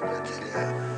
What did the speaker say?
Wikipedia.